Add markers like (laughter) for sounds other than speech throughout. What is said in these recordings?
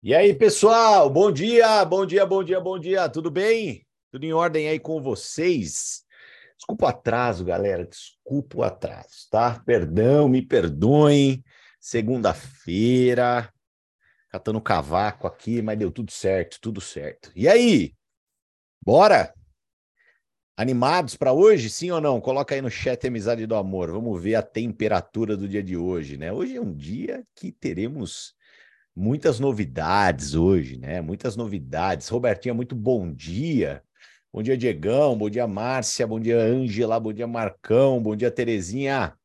E aí, pessoal? Bom dia, bom dia, bom dia, bom dia. Tudo bem? Tudo em ordem aí com vocês? Desculpa o atraso, galera. Desculpa o atraso, tá? Perdão, me perdoem. Segunda-feira, catando cavaco aqui, mas deu tudo certo, tudo certo. E aí? Bora? Animados para hoje, sim ou não? Coloca aí no chat Amizade do Amor. Vamos ver a temperatura do dia de hoje, né? Hoje é um dia que teremos muitas novidades hoje, né? Muitas novidades. Robertinha, muito bom dia. Bom dia, Diegão. Bom dia, Márcia. Bom dia, Ângela. Bom dia, Marcão. Bom dia, Terezinha.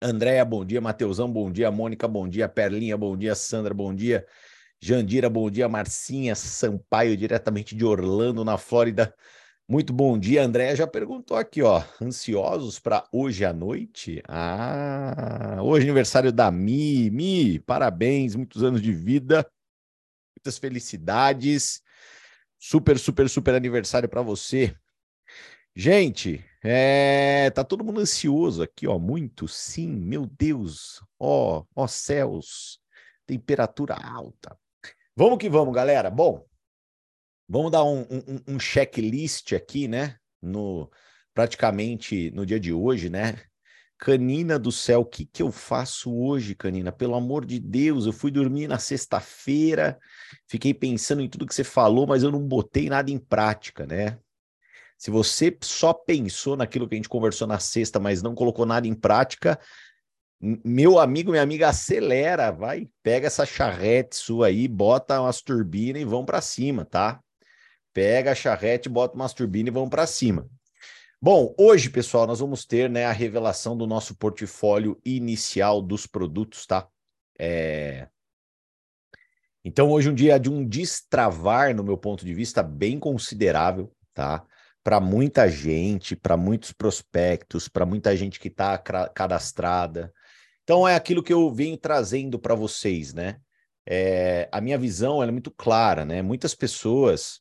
Andréia, bom dia. Mateusão, bom dia. Mônica, bom dia. Perlinha, bom dia. Sandra, bom dia. Jandira, bom dia. Marcinha Sampaio, diretamente de Orlando, na Flórida. Muito bom dia, André já perguntou aqui, ó, ansiosos para hoje à noite? Ah, hoje é aniversário da Mi, Mi, parabéns, muitos anos de vida, muitas felicidades, super, super, super aniversário para você. Gente, é, tá todo mundo ansioso aqui, ó, muito, sim, meu Deus, ó, ó céus, temperatura alta. Vamos que vamos, galera. Bom, Vamos dar um, um, um checklist aqui, né? No, praticamente no dia de hoje, né? Canina do céu, o que, que eu faço hoje, Canina? Pelo amor de Deus, eu fui dormir na sexta-feira, fiquei pensando em tudo que você falou, mas eu não botei nada em prática, né? Se você só pensou naquilo que a gente conversou na sexta, mas não colocou nada em prática, meu amigo, minha amiga, acelera, vai, pega essa charrete sua aí, bota umas turbinas e vão para cima, tá? Pega a charrete, bota umas turbinas e vamos para cima. Bom, hoje, pessoal, nós vamos ter né, a revelação do nosso portfólio inicial dos produtos, tá? É... Então, hoje um dia de um destravar, no meu ponto de vista, bem considerável, tá? Para muita gente, para muitos prospectos, para muita gente que está cadastrada. Então, é aquilo que eu venho trazendo para vocês, né? É... a minha visão é muito clara, né? Muitas pessoas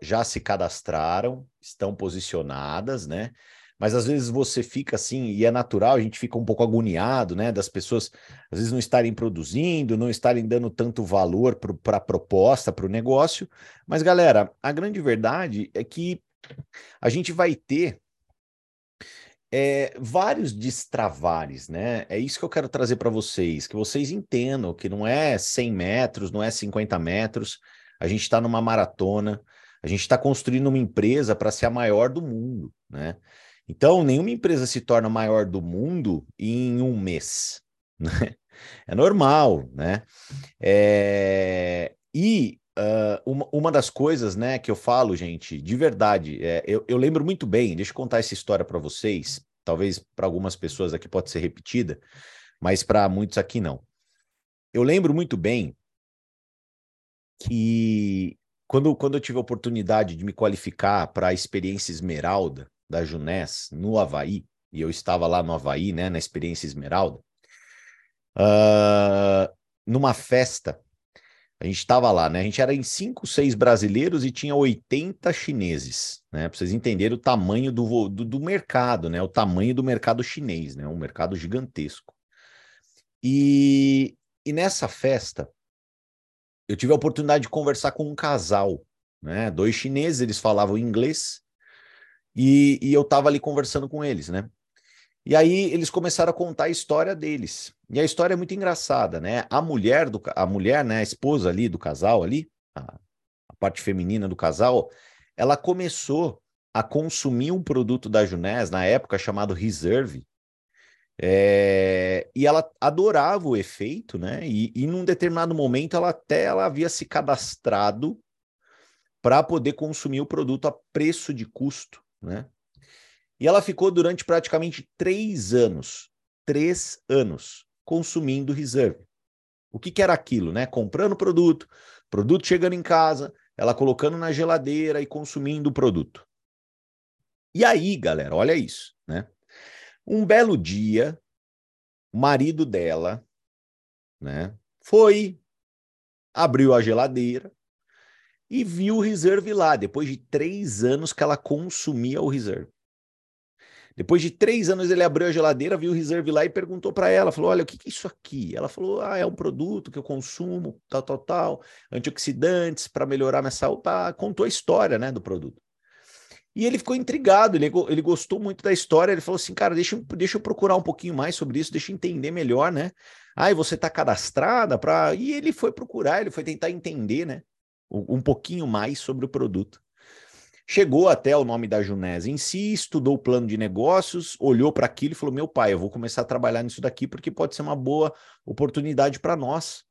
já se cadastraram, estão posicionadas, né? Mas às vezes você fica assim, e é natural, a gente fica um pouco agoniado, né? Das pessoas às vezes não estarem produzindo, não estarem dando tanto valor para a proposta, para o negócio. Mas, galera, a grande verdade é que a gente vai ter é, vários destravares, né? É isso que eu quero trazer para vocês, que vocês entendam que não é 100 metros, não é 50 metros, a gente está numa maratona, a gente está construindo uma empresa para ser a maior do mundo, né? Então, nenhuma empresa se torna maior do mundo em um mês, (laughs) né? É normal, né? É... E uh, uma, uma das coisas, né, que eu falo, gente, de verdade, é, eu, eu lembro muito bem, deixa eu contar essa história para vocês, talvez para algumas pessoas aqui pode ser repetida, mas para muitos aqui não. Eu lembro muito bem que quando, quando eu tive a oportunidade de me qualificar para a experiência Esmeralda da Junés no Havaí, e eu estava lá no Havaí, né, na experiência Esmeralda, uh, numa festa, a gente estava lá, né? A gente era em cinco, seis brasileiros e tinha 80 chineses, né? Para vocês entenderem o tamanho do, do, do, mercado, né? O tamanho do mercado chinês, né? Um mercado gigantesco. E, e nessa festa, eu tive a oportunidade de conversar com um casal, né? Dois chineses, eles falavam inglês e, e eu estava ali conversando com eles, né? E aí eles começaram a contar a história deles. E a história é muito engraçada, né? A mulher do a mulher, né, a esposa ali do casal ali, a, a parte feminina do casal, ela começou a consumir um produto da Junés na época chamado Reserve, é, e ela adorava o efeito, né? E, e num determinado momento ela até ela havia se cadastrado para poder consumir o produto a preço de custo, né? E ela ficou durante praticamente três anos, três anos, consumindo reserve. O que, que era aquilo, né? Comprando produto, produto chegando em casa, ela colocando na geladeira e consumindo o produto. E aí, galera, olha isso, né? Um belo dia, o marido dela, né, foi, abriu a geladeira e viu o reserve lá, depois de três anos que ela consumia o reserve. Depois de três anos, ele abriu a geladeira, viu o reserve lá e perguntou para ela: falou, olha, o que, que é isso aqui? Ela falou: ah, é um produto que eu consumo, tal, tal, tal, antioxidantes para melhorar minha saúde. Tá, contou a história né, do produto. E ele ficou intrigado, ele, ele gostou muito da história. Ele falou assim: cara, deixa, deixa eu procurar um pouquinho mais sobre isso, deixa eu entender melhor, né? Ah, e você está cadastrada para. E ele foi procurar, ele foi tentar entender, né? Um pouquinho mais sobre o produto. Chegou até o nome da Junés em si, estudou o plano de negócios, olhou para aquilo e falou: Meu pai, eu vou começar a trabalhar nisso daqui porque pode ser uma boa oportunidade para nós.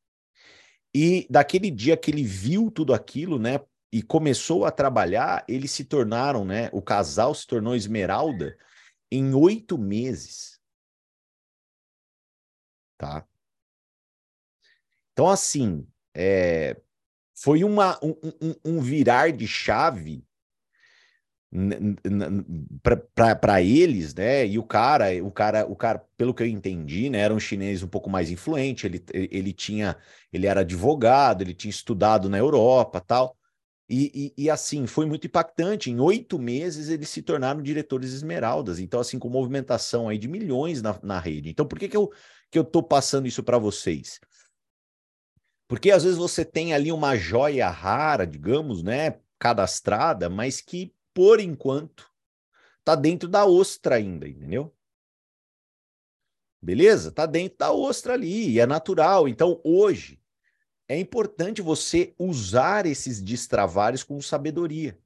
E daquele dia que ele viu tudo aquilo, né, e começou a trabalhar, eles se tornaram, né, o casal se tornou Esmeralda em oito meses. Tá? Então, assim, é, foi uma, um, um, um virar de chave para eles, né? E o cara, o cara, o cara, pelo que eu entendi, né, era um chinês um pouco mais influente. Ele, ele tinha, ele era advogado, ele tinha estudado na Europa, tal. E, e, e, assim, foi muito impactante. Em oito meses, eles se tornaram diretores esmeraldas. Então, assim, com movimentação aí de milhões na, na rede. Então, por que, que eu que eu tô passando isso para vocês? Porque às vezes você tem ali uma joia rara, digamos, né, cadastrada, mas que por enquanto, tá dentro da ostra ainda, entendeu? Beleza? Tá dentro da ostra ali, é natural. Então, hoje, é importante você usar esses destravares com sabedoria.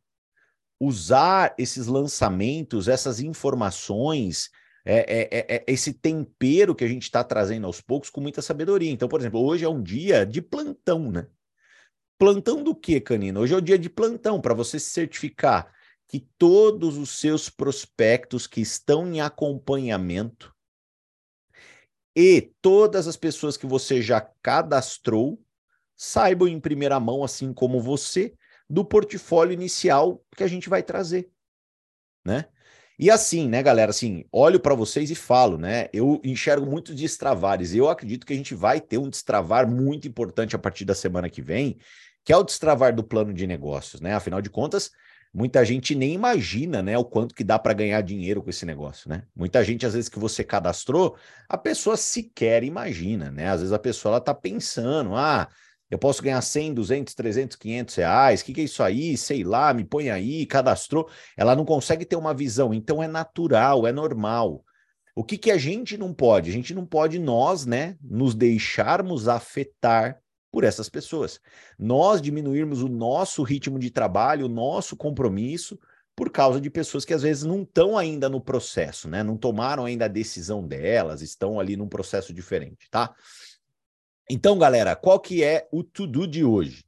Usar esses lançamentos, essas informações, é, é, é, é esse tempero que a gente está trazendo aos poucos com muita sabedoria. Então, por exemplo, hoje é um dia de plantão, né? Plantão do que, Canino? Hoje é o dia de plantão para você se certificar que todos os seus prospectos que estão em acompanhamento e todas as pessoas que você já cadastrou saibam em primeira mão, assim como você, do portfólio inicial que a gente vai trazer, né? E assim, né, galera, assim, olho para vocês e falo, né? Eu enxergo muitos destravares. Eu acredito que a gente vai ter um destravar muito importante a partir da semana que vem, que é o destravar do plano de negócios, né? Afinal de contas, muita gente nem imagina, né, o quanto que dá para ganhar dinheiro com esse negócio, né? Muita gente às vezes que você cadastrou, a pessoa sequer imagina, né? Às vezes a pessoa ela tá pensando, ah, eu posso ganhar 100, 200, 300, 500 reais, o que, que é isso aí? Sei lá, me põe aí, cadastrou. Ela não consegue ter uma visão, então é natural, é normal. O que, que a gente não pode? A gente não pode nós, né, nos deixarmos afetar por essas pessoas. Nós diminuirmos o nosso ritmo de trabalho, o nosso compromisso, por causa de pessoas que às vezes não estão ainda no processo, né? Não tomaram ainda a decisão delas, estão ali num processo diferente, tá? Então, galera, qual que é o to-do de hoje?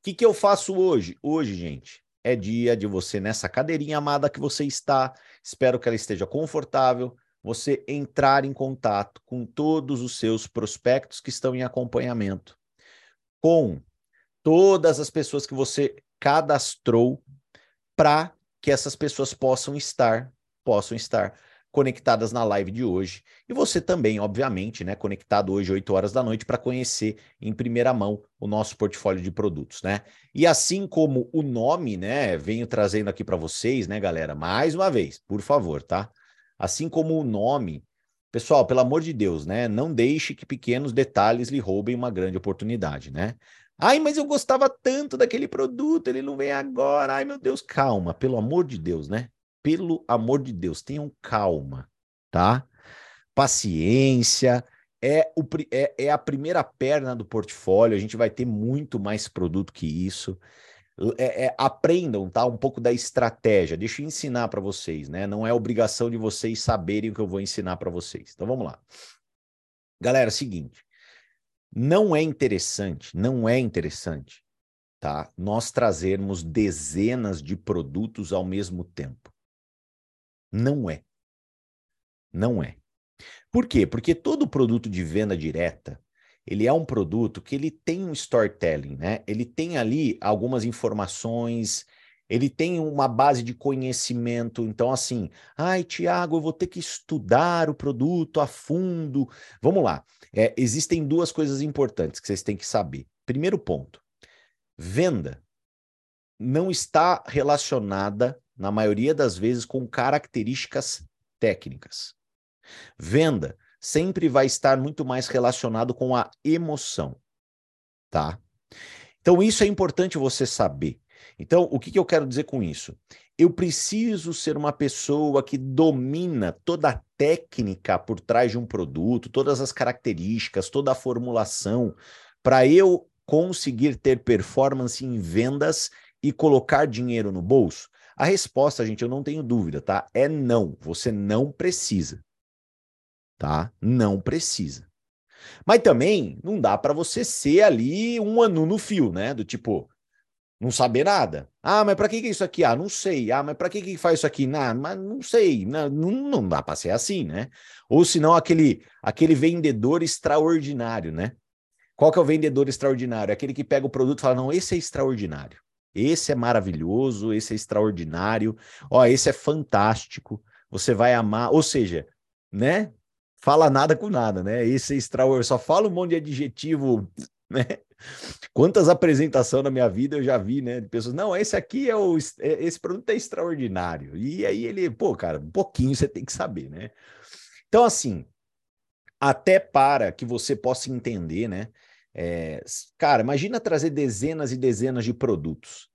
O que, que eu faço hoje? Hoje, gente, é dia de você, nessa cadeirinha amada que você está, espero que ela esteja confortável, você entrar em contato com todos os seus prospectos que estão em acompanhamento com todas as pessoas que você cadastrou para que essas pessoas possam estar, possam estar conectadas na live de hoje. E você também, obviamente, né, conectado hoje 8 horas da noite para conhecer em primeira mão o nosso portfólio de produtos, né? E assim como o nome, né, venho trazendo aqui para vocês, né, galera, mais uma vez, por favor, tá? Assim como o nome Pessoal, pelo amor de Deus, né? Não deixe que pequenos detalhes lhe roubem uma grande oportunidade, né? Ai, mas eu gostava tanto daquele produto, ele não vem agora. Ai, meu Deus, calma, pelo amor de Deus, né? Pelo amor de Deus, tenham calma, tá? Paciência, é, o, é, é a primeira perna do portfólio, a gente vai ter muito mais produto que isso é, é, aprendam, tá? Um pouco da estratégia. Deixa eu ensinar para vocês, né? Não é obrigação de vocês saberem o que eu vou ensinar para vocês. Então vamos lá. Galera, é seguinte. Não é interessante, não é interessante, tá? Nós trazermos dezenas de produtos ao mesmo tempo. Não é. Não é. Por quê? Porque todo produto de venda direta, ele é um produto que ele tem um storytelling, né? Ele tem ali algumas informações, ele tem uma base de conhecimento. Então, assim, ai, Tiago, eu vou ter que estudar o produto a fundo. Vamos lá. É, existem duas coisas importantes que vocês têm que saber. Primeiro ponto: venda não está relacionada, na maioria das vezes, com características técnicas. Venda sempre vai estar muito mais relacionado com a emoção, tá? Então isso é importante você saber. Então, o que, que eu quero dizer com isso? Eu preciso ser uma pessoa que domina toda a técnica por trás de um produto, todas as características, toda a formulação, para eu conseguir ter performance em vendas e colocar dinheiro no bolso? A resposta, gente, eu não tenho dúvida, tá? É não. Você não precisa. Tá? Não precisa. Mas também não dá para você ser ali um anu no fio, né? Do tipo, não saber nada. Ah, mas para que, que é isso aqui? Ah, não sei. Ah, mas para que, que faz isso aqui? Não, mas não sei. Não, não dá para ser assim, né? Ou senão aquele, aquele vendedor extraordinário, né? Qual que é o vendedor extraordinário? Aquele que pega o produto e fala: não, esse é extraordinário. Esse é maravilhoso, esse é extraordinário. Ó, esse é fantástico. Você vai amar. Ou seja, né? Fala nada com nada, né? Esse é extraordinário. Só fala um monte de adjetivo, (laughs) né? Quantas apresentações na minha vida eu já vi, né? De pessoas, não, esse aqui é o. É, esse produto é extraordinário. E aí ele, pô, cara, um pouquinho você tem que saber, né? Então, assim, até para que você possa entender, né? É, cara, imagina trazer dezenas e dezenas de produtos.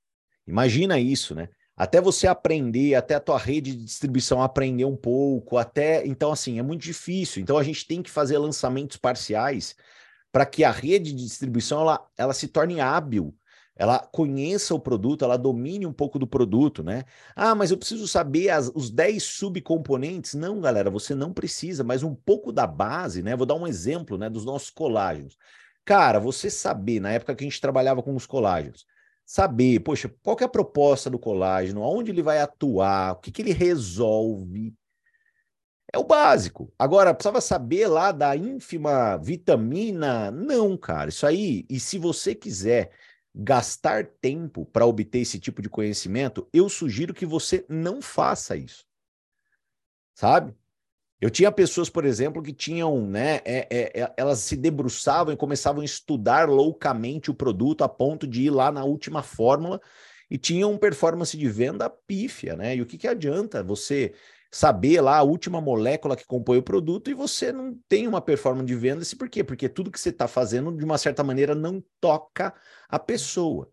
Imagina isso, né? Até você aprender, até a tua rede de distribuição aprender um pouco, até. Então, assim, é muito difícil. Então, a gente tem que fazer lançamentos parciais para que a rede de distribuição ela, ela se torne hábil, ela conheça o produto, ela domine um pouco do produto, né? Ah, mas eu preciso saber as, os 10 subcomponentes. Não, galera, você não precisa, mas um pouco da base, né? Vou dar um exemplo né, dos nossos colágenos. Cara, você saber, na época que a gente trabalhava com os colágenos, saber, poxa, qual é a proposta do colágeno, aonde ele vai atuar, o que, que ele resolve, é o básico. Agora, precisava saber lá da ínfima vitamina? Não, cara. Isso aí, e se você quiser gastar tempo para obter esse tipo de conhecimento, eu sugiro que você não faça isso. Sabe? Eu tinha pessoas, por exemplo, que tinham, né, é, é, é, elas se debruçavam e começavam a estudar loucamente o produto a ponto de ir lá na última fórmula e tinham performance de venda pífia, né? E o que, que adianta você saber lá a última molécula que compõe o produto e você não tem uma performance de vendas. Por quê? Porque tudo que você está fazendo, de uma certa maneira, não toca a pessoa.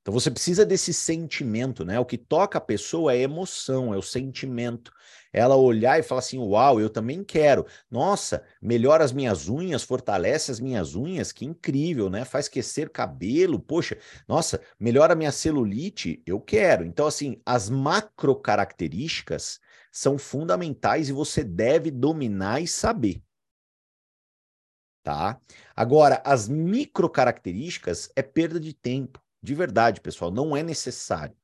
Então você precisa desse sentimento, né? O que toca a pessoa é emoção, é o sentimento. Ela olhar e falar assim: Uau, eu também quero. Nossa, melhora as minhas unhas, fortalece as minhas unhas, que incrível, né? Faz crescer cabelo, poxa, nossa, melhora a minha celulite, eu quero. Então, assim, as macro características são fundamentais e você deve dominar e saber. Tá? Agora, as micro características é perda de tempo. De verdade, pessoal, não é necessário.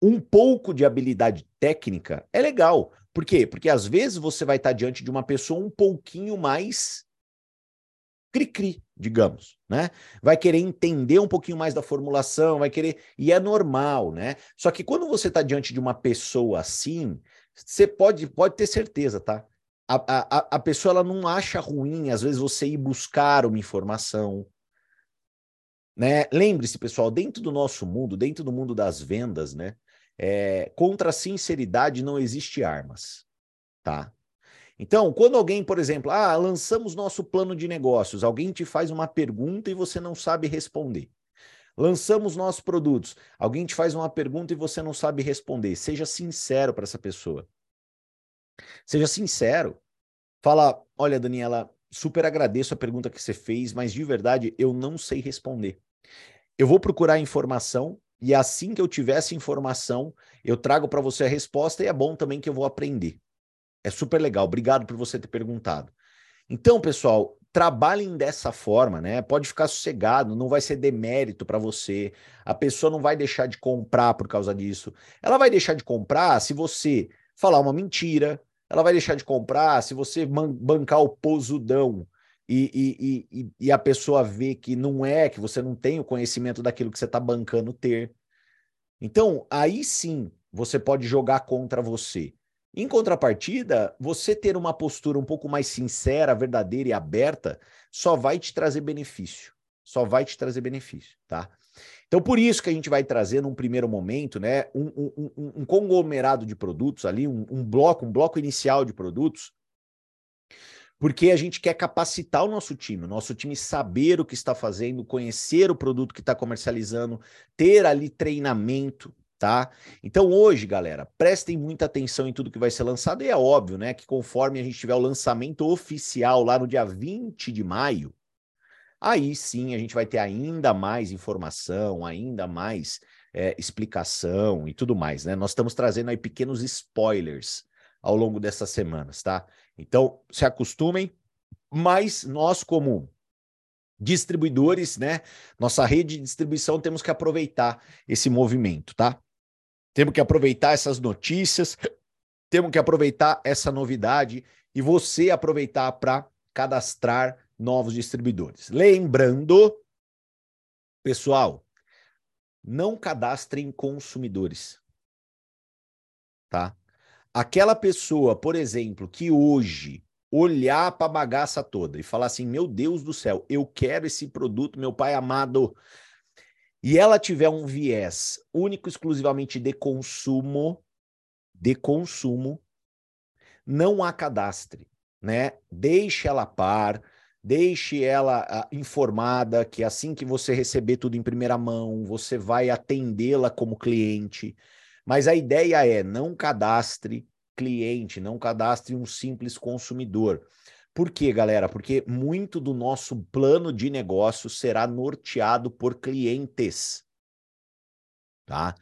Um pouco de habilidade técnica é legal. Por quê? Porque às vezes você vai estar diante de uma pessoa um pouquinho mais cri-cri, digamos, né? Vai querer entender um pouquinho mais da formulação, vai querer. E é normal, né? Só que quando você está diante de uma pessoa assim, você pode, pode ter certeza, tá? A, a, a pessoa ela não acha ruim, às vezes, você ir buscar uma informação, né? Lembre-se, pessoal, dentro do nosso mundo, dentro do mundo das vendas, né? É, contra a sinceridade não existe armas, tá? Então, quando alguém, por exemplo, ah, lançamos nosso plano de negócios, alguém te faz uma pergunta e você não sabe responder. Lançamos nossos produtos, alguém te faz uma pergunta e você não sabe responder. Seja sincero para essa pessoa. Seja sincero. Fala, olha, Daniela, super agradeço a pergunta que você fez, mas de verdade eu não sei responder. Eu vou procurar informação e assim que eu tiver essa informação, eu trago para você a resposta e é bom também que eu vou aprender. É super legal. Obrigado por você ter perguntado. Então, pessoal, trabalhem dessa forma, né? Pode ficar sossegado, não vai ser demérito para você. A pessoa não vai deixar de comprar por causa disso. Ela vai deixar de comprar se você falar uma mentira. Ela vai deixar de comprar se você bancar o posudão e, e, e, e a pessoa vê que não é, que você não tem o conhecimento daquilo que você está bancando ter. Então, aí sim, você pode jogar contra você. Em contrapartida, você ter uma postura um pouco mais sincera, verdadeira e aberta só vai te trazer benefício. Só vai te trazer benefício, tá? Então, por isso que a gente vai trazer num primeiro momento, né, um, um, um, um conglomerado de produtos ali, um, bloco, um bloco inicial de produtos, porque a gente quer capacitar o nosso time, o nosso time saber o que está fazendo, conhecer o produto que está comercializando, ter ali treinamento, tá? Então hoje, galera, prestem muita atenção em tudo que vai ser lançado e é óbvio, né, que conforme a gente tiver o lançamento oficial lá no dia 20 de maio, aí sim a gente vai ter ainda mais informação, ainda mais é, explicação e tudo mais, né? Nós estamos trazendo aí pequenos spoilers ao longo dessas semanas, tá? Então, se acostumem, mas nós como distribuidores, né, nossa rede de distribuição temos que aproveitar esse movimento, tá? Temos que aproveitar essas notícias, temos que aproveitar essa novidade e você aproveitar para cadastrar novos distribuidores. Lembrando, pessoal, não cadastrem consumidores. Tá? Aquela pessoa, por exemplo, que hoje olhar para a bagaça toda e falar assim: meu Deus do céu, eu quero esse produto, meu pai amado, e ela tiver um viés único exclusivamente de consumo, de consumo, não há cadastre, né? Deixe ela par, deixe ela uh, informada que assim que você receber tudo em primeira mão, você vai atendê-la como cliente. Mas a ideia é não cadastre cliente, não cadastre um simples consumidor. Por quê, galera? Porque muito do nosso plano de negócio será norteado por clientes. Tá?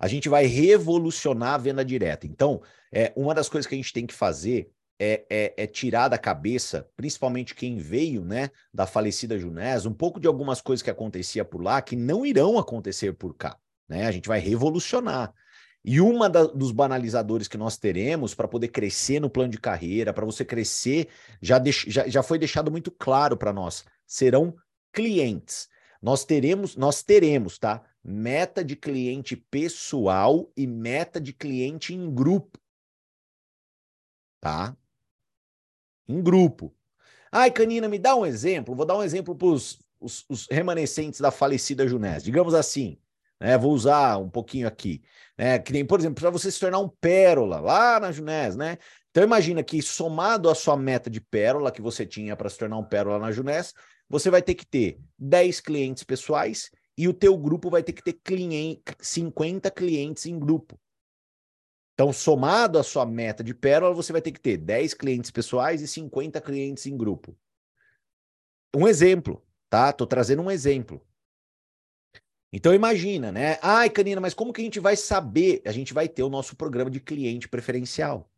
A gente vai revolucionar a venda direta. Então, é, uma das coisas que a gente tem que fazer é, é, é, tirar da cabeça, principalmente quem veio né, da falecida Junés, um pouco de algumas coisas que acontecia por lá que não irão acontecer por cá. Né? A gente vai revolucionar. E uma da, dos banalizadores que nós teremos para poder crescer no plano de carreira, para você crescer, já, deix, já, já foi deixado muito claro para nós, serão clientes. Nós teremos, nós teremos, tá? Meta de cliente pessoal e meta de cliente em grupo. Tá? Em grupo. Ai, Canina, me dá um exemplo. Vou dar um exemplo para os, os remanescentes da falecida Junés. Digamos assim, né? Vou usar um pouquinho aqui, né? Que nem, por exemplo, para você se tornar um pérola lá na Junés, né? Então imagina que somado à sua meta de pérola que você tinha para se tornar um pérola na Junés, você vai ter que ter 10 clientes pessoais e o teu grupo vai ter que ter cliente, 50 clientes em grupo. Então, somado à sua meta de pérola, você vai ter que ter 10 clientes pessoais e 50 clientes em grupo. Um exemplo, tá? Tô trazendo um exemplo. Então imagina, né? Ai, Canina, mas como que a gente vai saber? A gente vai ter o nosso programa de cliente preferencial,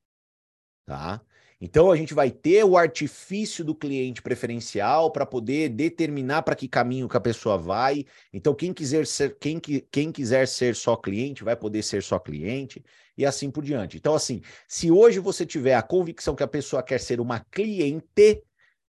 tá? Então a gente vai ter o artifício do cliente preferencial para poder determinar para que caminho que a pessoa vai. Então quem quiser ser quem, quem quiser ser só cliente vai poder ser só cliente e assim por diante. Então assim, se hoje você tiver a convicção que a pessoa quer ser uma cliente,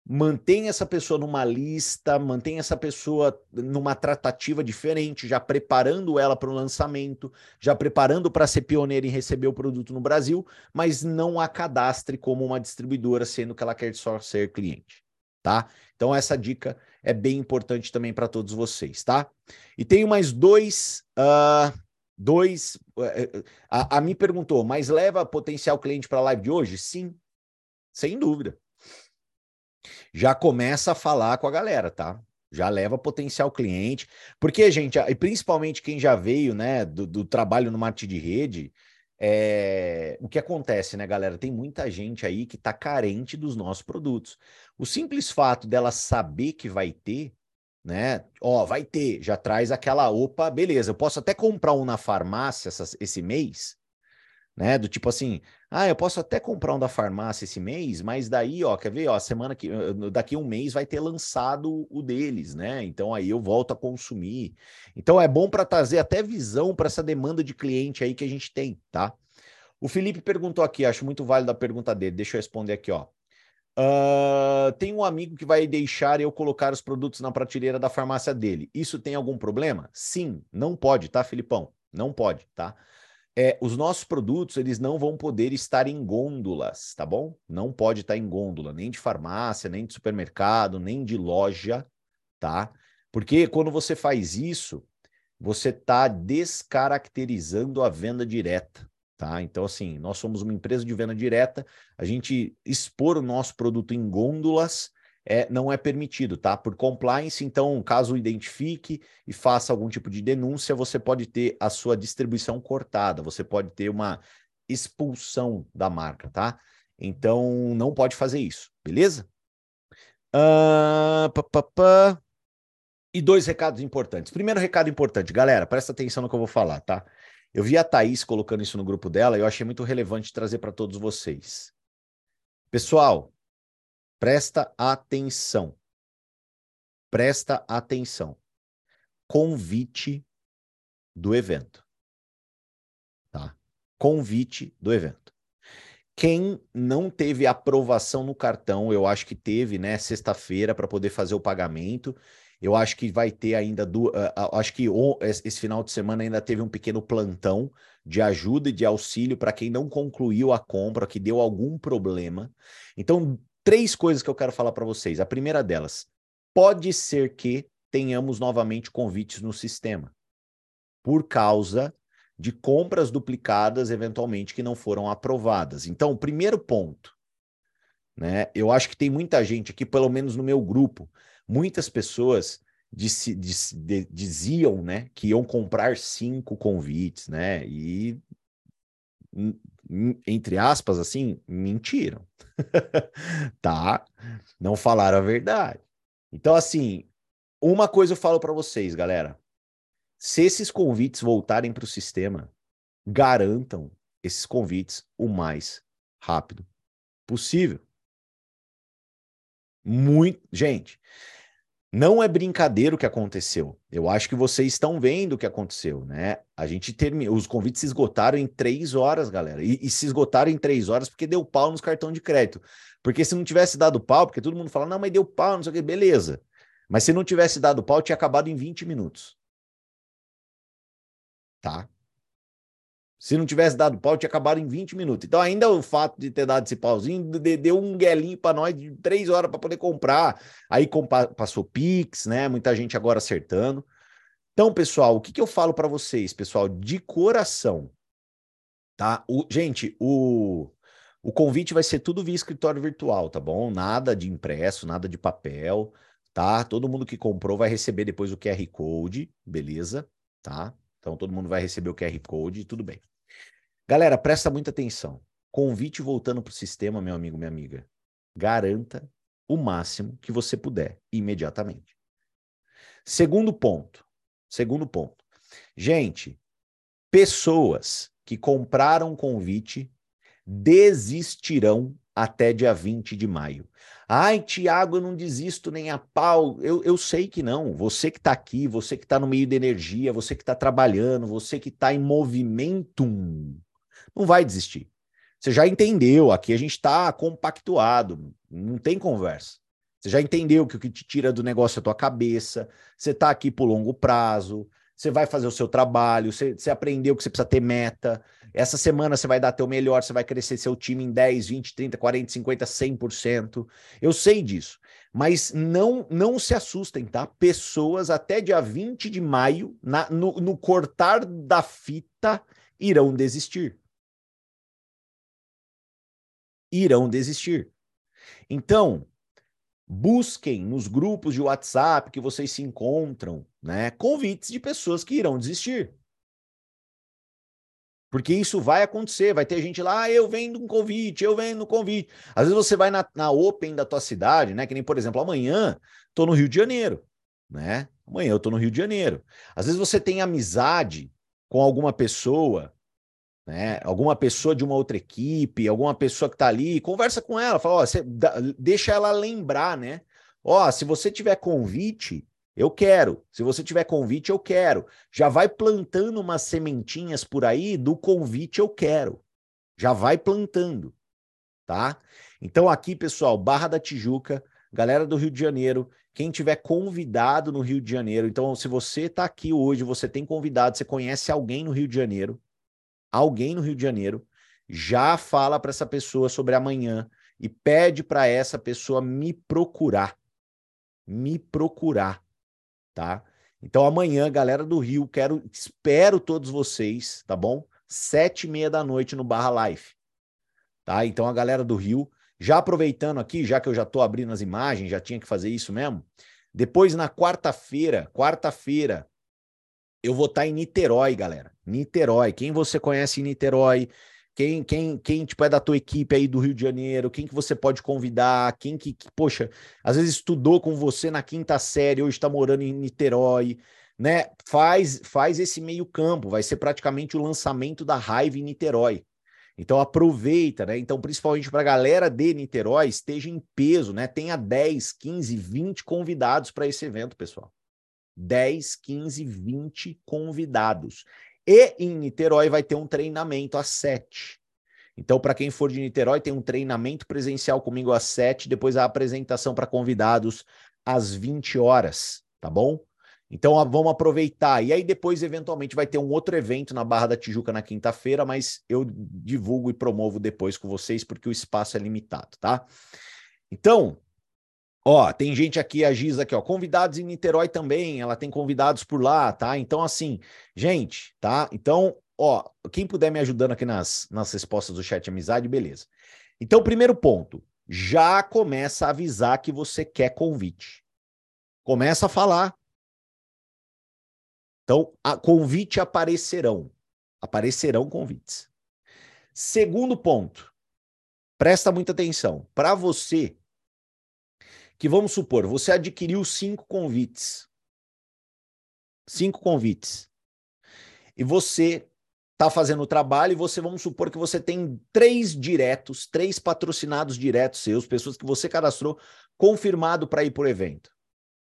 mantém essa pessoa numa lista, mantém essa pessoa numa tratativa diferente, já preparando ela para o lançamento, já preparando para ser pioneira em receber o produto no Brasil, mas não a cadastre como uma distribuidora, sendo que ela quer só ser cliente, tá? Então essa dica é bem importante também para todos vocês, tá? E tenho mais dois. Uh, dois. Uh, a, a me perguntou, mas leva potencial cliente para a live de hoje? Sim, sem dúvida já começa a falar com a galera, tá? Já leva potencial cliente. Porque, gente, e principalmente quem já veio, né, do, do trabalho no marketing de rede, é... o que acontece, né, galera? Tem muita gente aí que tá carente dos nossos produtos. O simples fato dela saber que vai ter, né? Ó, vai ter, já traz aquela, opa, beleza, eu posso até comprar um na farmácia esse mês, né? Do tipo assim, ah, eu posso até comprar um da farmácia esse mês, mas daí, ó, quer ver, ó, semana que daqui um mês vai ter lançado o deles, né? Então aí eu volto a consumir. Então é bom para trazer até visão para essa demanda de cliente aí que a gente tem, tá? O Felipe perguntou aqui, acho muito válido a pergunta dele. Deixa eu responder aqui, ó. Uh, tem um amigo que vai deixar eu colocar os produtos na prateleira da farmácia dele. Isso tem algum problema? Sim, não pode, tá, Filipão? Não pode, tá? É, os nossos produtos eles não vão poder estar em gôndolas, tá bom? Não pode estar em gôndola, nem de farmácia, nem de supermercado, nem de loja, tá? Porque quando você faz isso, você está descaracterizando a venda direta. Tá? Então, assim, nós somos uma empresa de venda direta, a gente expor o nosso produto em gôndolas é, não é permitido, tá? Por compliance, então, caso identifique e faça algum tipo de denúncia, você pode ter a sua distribuição cortada, você pode ter uma expulsão da marca, tá? Então, não pode fazer isso, beleza? Uh, pá, pá, pá. E dois recados importantes. Primeiro recado importante, galera, presta atenção no que eu vou falar, tá? Eu vi a Thaís colocando isso no grupo dela e eu achei muito relevante trazer para todos vocês. Pessoal, presta atenção. Presta atenção. Convite do evento. Tá? Convite do evento. Quem não teve aprovação no cartão, eu acho que teve, né, sexta-feira para poder fazer o pagamento. Eu acho que vai ter ainda, do, uh, acho que esse final de semana ainda teve um pequeno plantão de ajuda e de auxílio para quem não concluiu a compra, que deu algum problema. Então, três coisas que eu quero falar para vocês. A primeira delas, pode ser que tenhamos novamente convites no sistema, por causa de compras duplicadas, eventualmente, que não foram aprovadas. Então, primeiro ponto, né? Eu acho que tem muita gente aqui, pelo menos no meu grupo, muitas pessoas disse, disse, de, diziam, né, que iam comprar cinco convites, né? E entre aspas, assim, mentiram. (laughs) tá? Não falaram a verdade. Então, assim, uma coisa eu falo para vocês, galera. Se esses convites voltarem para o sistema, garantam esses convites o mais rápido possível. Muito, gente, não é brincadeira o que aconteceu. Eu acho que vocês estão vendo o que aconteceu, né? A gente terminou, os convites se esgotaram em três horas, galera. E, e, se esgotaram em três horas porque deu pau nos cartões de crédito. Porque se não tivesse dado pau, porque todo mundo fala, não, mas deu pau, não sei o que, beleza. Mas se não tivesse dado pau, tinha acabado em 20 minutos tá? Se não tivesse dado pau, tinha acabado em 20 minutos. Então, ainda o fato de ter dado esse pauzinho deu um guelinho para nós de três horas para poder comprar. Aí passou Pix, né? Muita gente agora acertando. Então, pessoal, o que, que eu falo para vocês, pessoal, de coração, tá? O, gente, o, o convite vai ser tudo via escritório virtual, tá bom? Nada de impresso, nada de papel, tá? Todo mundo que comprou vai receber depois o QR Code, beleza? Tá? Então todo mundo vai receber o QR Code tudo bem. Galera, presta muita atenção. Convite voltando para o sistema, meu amigo, minha amiga. Garanta o máximo que você puder imediatamente. Segundo ponto. Segundo ponto. Gente, pessoas que compraram convite desistirão até dia 20 de maio. Ai, Tiago, eu não desisto nem a pau. Eu, eu sei que não. Você que está aqui, você que está no meio da energia, você que está trabalhando, você que está em movimento, não vai desistir. Você já entendeu, aqui a gente está compactuado, não tem conversa. Você já entendeu que o que te tira do negócio é a tua cabeça, você está aqui por longo prazo, você vai fazer o seu trabalho, você, você, aprendeu que você precisa ter meta. Essa semana você vai dar teu melhor, você vai crescer seu time em 10, 20, 30, 40, 50, 100%. Eu sei disso. Mas não não se assustem, tá? Pessoas até dia 20 de maio, na, no, no cortar da fita, irão desistir. Irão desistir. Então, busquem nos grupos de WhatsApp que vocês se encontram, né, convites de pessoas que irão desistir. Porque isso vai acontecer, vai ter gente lá, ah, eu vendo um convite, eu vendo um convite. Às vezes você vai na, na Open da tua cidade, né? Que nem, por exemplo, amanhã tô no Rio de Janeiro, né? Amanhã eu tô no Rio de Janeiro. Às vezes você tem amizade com alguma pessoa né? Alguma pessoa de uma outra equipe, alguma pessoa que está ali, conversa com ela, fala, ó, você, deixa ela lembrar, né? Ó, se você tiver convite, eu quero. Se você tiver convite, eu quero. Já vai plantando umas sementinhas por aí do convite eu quero. Já vai plantando, tá? Então aqui, pessoal, Barra da Tijuca, galera do Rio de Janeiro, quem tiver convidado no Rio de Janeiro, então se você está aqui hoje, você tem convidado, você conhece alguém no Rio de Janeiro, alguém no Rio de Janeiro, já fala para essa pessoa sobre amanhã e pede para essa pessoa me procurar. Me procurar, tá? Então amanhã, galera do Rio, quero, espero todos vocês, tá bom? Sete e meia da noite no Barra Life, tá? Então a galera do Rio, já aproveitando aqui, já que eu já tô abrindo as imagens, já tinha que fazer isso mesmo. Depois na quarta-feira, quarta-feira, eu vou estar tá em Niterói, galera. Niterói. Quem você conhece em Niterói? Quem, quem, quem tipo, é da tua equipe aí do Rio de Janeiro? Quem que você pode convidar? Quem que, que poxa, às vezes estudou com você na quinta série, hoje está morando em Niterói, né? Faz, faz esse meio campo. Vai ser praticamente o lançamento da Raiva em Niterói. Então aproveita, né? Então, principalmente para a galera de Niterói, esteja em peso, né? Tenha 10, 15, 20 convidados para esse evento, pessoal. 10, 15, 20 convidados. E em Niterói vai ter um treinamento às 7. Então, para quem for de Niterói, tem um treinamento presencial comigo às 7, depois a apresentação para convidados às 20 horas, tá bom? Então vamos aproveitar. E aí depois, eventualmente, vai ter um outro evento na Barra da Tijuca na quinta-feira, mas eu divulgo e promovo depois com vocês, porque o espaço é limitado, tá? Então, ó, tem gente aqui, a Giz aqui, ó, convidados em Niterói também, ela tem convidados por lá, tá? Então, assim, gente, tá? Então, ó, quem puder me ajudando aqui nas, nas respostas do chat amizade, beleza. Então, primeiro ponto, já começa a avisar que você quer convite. Começa a falar então, a convite aparecerão. Aparecerão convites. Segundo ponto, presta muita atenção. Para você, que vamos supor, você adquiriu cinco convites. Cinco convites. E você está fazendo o trabalho e você, vamos supor que você tem três diretos, três patrocinados diretos seus, pessoas que você cadastrou, confirmado para ir para o evento.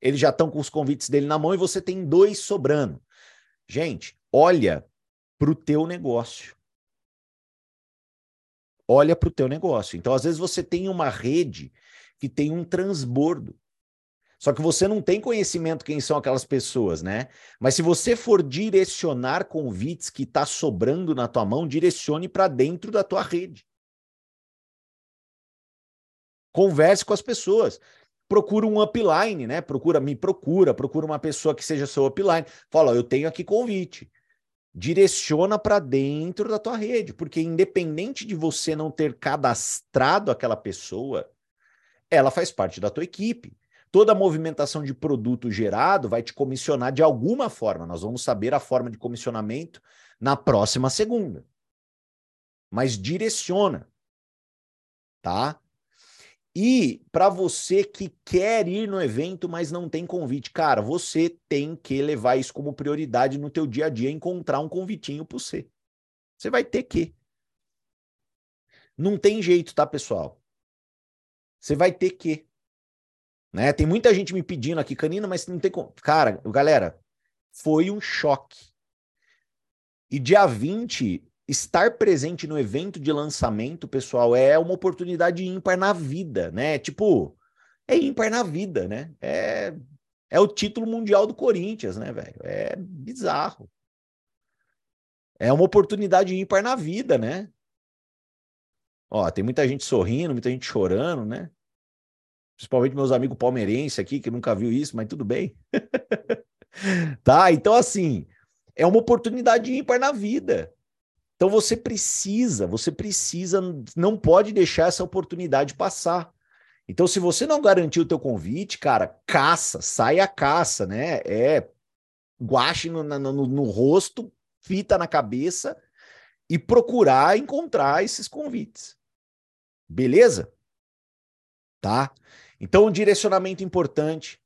Eles já estão com os convites dele na mão e você tem dois sobrando. Gente, olha para o teu negócio. Olha para o teu negócio. Então, às vezes, você tem uma rede que tem um transbordo. Só que você não tem conhecimento quem são aquelas pessoas, né? Mas se você for direcionar convites que está sobrando na tua mão, direcione para dentro da tua rede. Converse com as pessoas procura um upline, né? Procura, me procura, procura uma pessoa que seja seu upline. Fala, ó, eu tenho aqui convite. Direciona para dentro da tua rede, porque independente de você não ter cadastrado aquela pessoa, ela faz parte da tua equipe. Toda movimentação de produto gerado vai te comissionar de alguma forma. Nós vamos saber a forma de comissionamento na próxima segunda. Mas direciona, tá? E para você que quer ir no evento, mas não tem convite, cara, você tem que levar isso como prioridade no teu dia a dia, encontrar um convitinho para você. Você vai ter que. Não tem jeito, tá, pessoal? Você vai ter que. Né? Tem muita gente me pedindo aqui, Canina, mas não tem como. Cara, galera, foi um choque. E dia 20 estar presente no evento de lançamento, pessoal, é uma oportunidade ímpar na vida, né? Tipo, é ímpar na vida, né? É, é o título mundial do Corinthians, né, velho? É bizarro. É uma oportunidade ímpar na vida, né? Ó, tem muita gente sorrindo, muita gente chorando, né? Principalmente meus amigos palmeirenses aqui, que nunca viu isso, mas tudo bem. (laughs) tá? Então, assim, é uma oportunidade ímpar na vida. Então você precisa, você precisa, não pode deixar essa oportunidade passar. Então, se você não garantiu o teu convite, cara, caça, sai a caça, né? É guache no, no, no, no rosto, fita na cabeça e procurar encontrar esses convites. Beleza? Tá? Então, um direcionamento importante,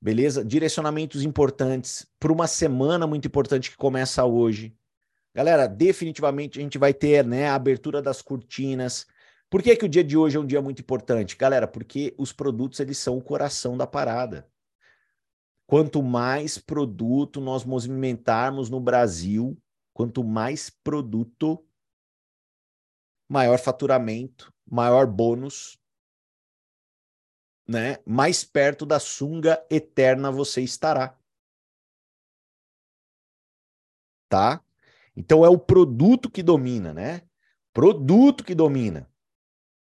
beleza? Direcionamentos importantes para uma semana muito importante que começa hoje. Galera, definitivamente a gente vai ter né, a abertura das cortinas. Por que, que o dia de hoje é um dia muito importante? Galera, porque os produtos eles são o coração da parada. Quanto mais produto nós movimentarmos no Brasil, quanto mais produto, maior faturamento, maior bônus, né? Mais perto da sunga eterna você estará. Tá? Então é o produto que domina, né? Produto que domina.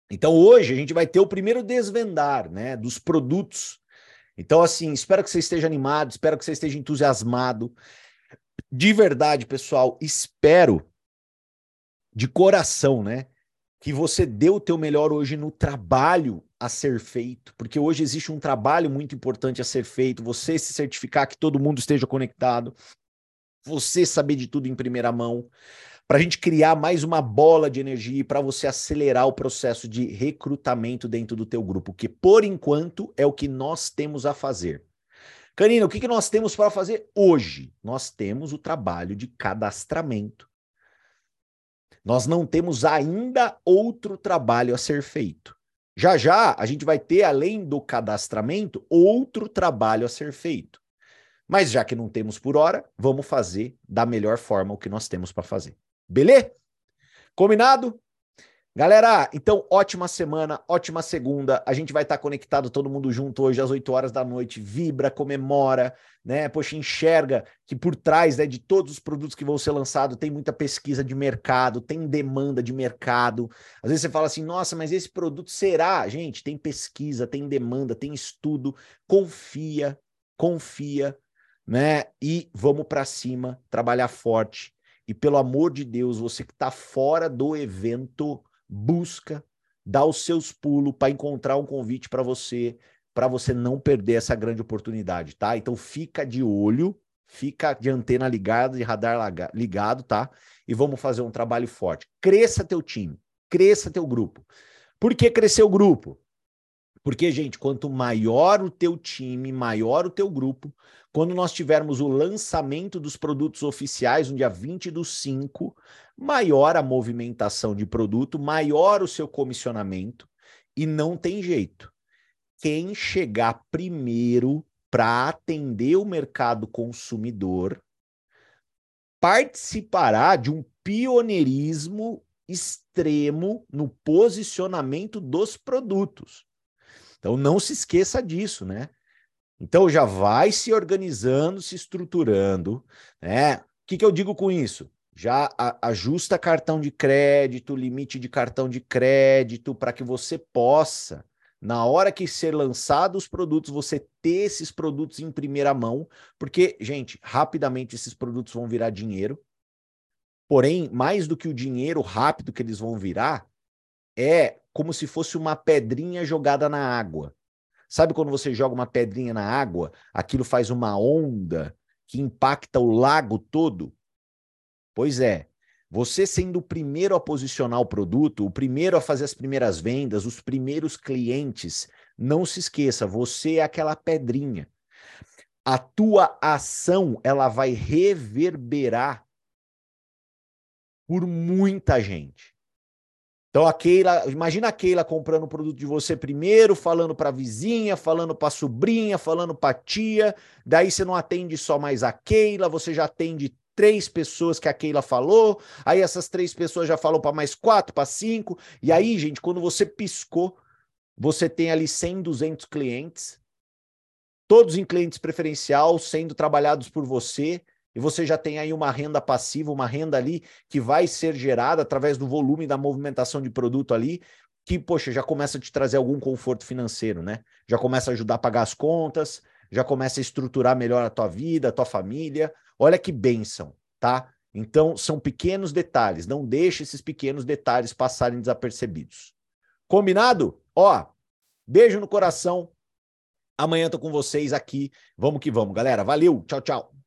Então hoje a gente vai ter o primeiro desvendar, né, dos produtos Então, assim, espero que você esteja animado, espero que você esteja entusiasmado. De verdade, pessoal, espero de coração, né? Que você dê o teu melhor hoje no trabalho a ser feito, porque hoje existe um trabalho muito importante a ser feito, você se certificar que todo mundo esteja conectado, você saber de tudo em primeira mão, para a gente criar mais uma bola de energia e para você acelerar o processo de recrutamento dentro do teu grupo, que por enquanto é o que nós temos a fazer. Canina, o que, que nós temos para fazer hoje? Nós temos o trabalho de cadastramento. Nós não temos ainda outro trabalho a ser feito. Já já a gente vai ter, além do cadastramento, outro trabalho a ser feito. Mas já que não temos por hora, vamos fazer da melhor forma o que nós temos para fazer. Beleza? Combinado? Galera, então ótima semana, ótima segunda. A gente vai estar conectado todo mundo junto hoje às 8 horas da noite. Vibra, comemora, né? Poxa, enxerga que por trás né, de todos os produtos que vão ser lançados tem muita pesquisa de mercado, tem demanda de mercado. Às vezes você fala assim: "Nossa, mas esse produto será?". Gente, tem pesquisa, tem demanda, tem estudo. Confia, confia, né? E vamos para cima, trabalhar forte. E pelo amor de Deus, você que está fora do evento, busca, dá os seus pulos para encontrar um convite para você, para você não perder essa grande oportunidade, tá? Então fica de olho, fica de antena ligada, de radar ligado, tá? E vamos fazer um trabalho forte. Cresça teu time, cresça teu grupo. Por que crescer o grupo? Porque, gente, quanto maior o teu time, maior o teu grupo, quando nós tivermos o lançamento dos produtos oficiais no dia 20 do 5, maior a movimentação de produto, maior o seu comissionamento, e não tem jeito. Quem chegar primeiro para atender o mercado consumidor participará de um pioneirismo extremo no posicionamento dos produtos. Então não se esqueça disso, né? Então já vai se organizando, se estruturando, né? O que, que eu digo com isso? Já ajusta cartão de crédito, limite de cartão de crédito, para que você possa, na hora que ser lançados os produtos, você ter esses produtos em primeira mão, porque, gente, rapidamente esses produtos vão virar dinheiro. Porém, mais do que o dinheiro rápido que eles vão virar, é como se fosse uma pedrinha jogada na água. Sabe quando você joga uma pedrinha na água, aquilo faz uma onda que impacta o lago todo? Pois é. Você sendo o primeiro a posicionar o produto, o primeiro a fazer as primeiras vendas, os primeiros clientes, não se esqueça, você é aquela pedrinha. A tua ação, ela vai reverberar por muita gente. Então a Keila, imagina a Keila comprando o produto de você primeiro, falando para a vizinha, falando para a sobrinha, falando para a tia, daí você não atende só mais a Keila, você já atende três pessoas que a Keila falou, aí essas três pessoas já falou para mais quatro, para cinco, e aí, gente, quando você piscou, você tem ali 100, 200 clientes, todos em clientes preferencial, sendo trabalhados por você, e você já tem aí uma renda passiva, uma renda ali que vai ser gerada através do volume da movimentação de produto ali, que, poxa, já começa a te trazer algum conforto financeiro, né? Já começa a ajudar a pagar as contas, já começa a estruturar melhor a tua vida, a tua família. Olha que bênção, tá? Então, são pequenos detalhes. Não deixe esses pequenos detalhes passarem desapercebidos. Combinado? Ó, beijo no coração. Amanhã tô com vocês aqui. Vamos que vamos, galera. Valeu. Tchau, tchau.